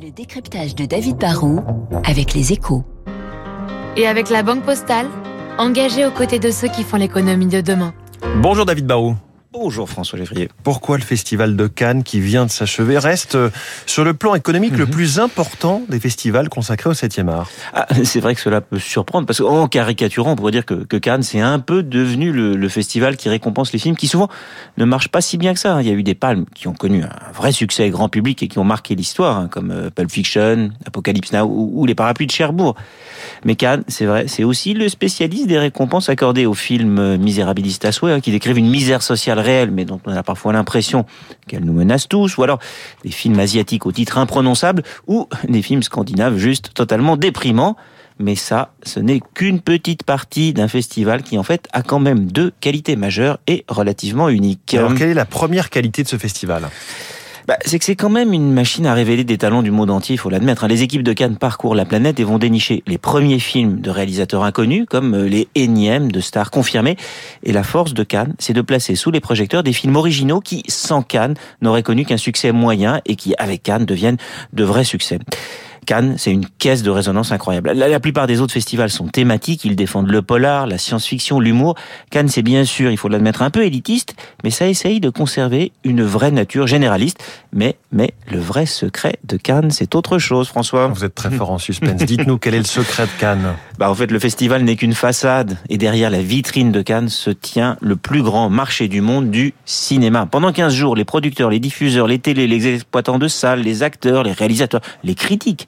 Le décryptage de David Barrault avec les échos. Et avec la Banque Postale, engagée aux côtés de ceux qui font l'économie de demain. Bonjour David Barrault. Bonjour François Lévrier. Pourquoi le festival de Cannes qui vient de s'achever reste euh, sur le plan économique le mhm. plus important des festivals consacrés au 7e art? Ah, C'est vrai que cela peut surprendre parce qu'en caricaturant, on pourrait dire que, Cannes c'est un peu devenu le, festival qui récompense les films qui souvent ne marchent pas si bien que ça. Il y a eu des palmes qui ont connu un vrai succès grand public et qui ont marqué l'histoire, hein, comme euh, Pulp Fiction, Apocalypse Now ou, Les Parapluies de Cherbourg. Mais Cannes, c'est vrai, c'est aussi le spécialiste des récompenses accordées aux films euh, misérabilistes à souhait, hein, qui décrivent une misère sociale réelle, mais dont on a parfois l'impression qu'elle nous menace tous, ou alors des films asiatiques au titre imprononçable, ou des films scandinaves juste totalement déprimants. Mais ça, ce n'est qu'une petite partie d'un festival qui en fait a quand même deux qualités majeures et relativement uniques. Alors quelle est la première qualité de ce festival? Bah, c'est que c'est quand même une machine à révéler des talents du monde entier, il faut l'admettre. Hein. Les équipes de Cannes parcourent la planète et vont dénicher les premiers films de réalisateurs inconnus, comme euh, les énièmes de stars confirmés. Et la force de Cannes, c'est de placer sous les projecteurs des films originaux qui, sans Cannes, n'auraient connu qu'un succès moyen et qui, avec Cannes, deviennent de vrais succès. Cannes, c'est une caisse de résonance incroyable. La, plupart des autres festivals sont thématiques, ils défendent le polar, la science-fiction, l'humour. Cannes, c'est bien sûr, il faut l'admettre, un peu élitiste, mais ça essaye de conserver une vraie nature généraliste. Mais, mais le vrai secret de Cannes, c'est autre chose, François. Vous êtes très fort en suspense. Dites-nous quel est le secret de Cannes? Bah, en fait, le festival n'est qu'une façade, et derrière la vitrine de Cannes se tient le plus grand marché du monde du cinéma. Pendant 15 jours, les producteurs, les diffuseurs, les télés, les exploitants de salles, les acteurs, les réalisateurs, les critiques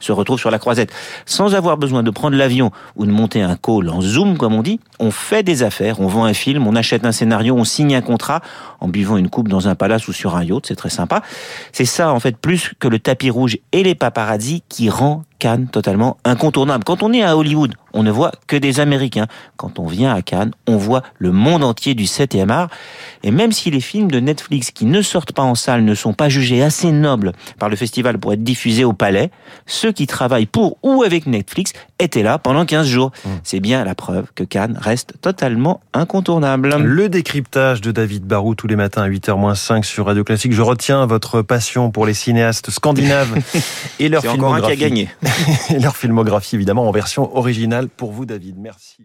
se retrouve sur la croisette. Sans avoir besoin de prendre l'avion ou de monter un call en zoom, comme on dit, on fait des affaires, on vend un film, on achète un scénario, on signe un contrat en buvant une coupe dans un palace ou sur un yacht, c'est très sympa. C'est ça, en fait, plus que le tapis rouge et les paparazzi qui rend Cannes totalement incontournable. Quand on est à Hollywood, on ne voit que des Américains. Quand on vient à Cannes, on voit le monde entier du 7e art. Et même si les films de Netflix qui ne sortent pas en salle ne sont pas jugés assez nobles par le festival pour être diffusés au palais, ceux qui travaillent pour ou avec Netflix étaient là pendant 15 jours. Mmh. C'est bien la preuve que Cannes reste totalement incontournable. Le décryptage de David Barou tous les matins à 8h-5 sur Radio Classique. Je retiens votre passion pour les cinéastes scandinaves et leur filmographie. qui a gagné. et leur filmographie évidemment en version originale pour vous David. Merci.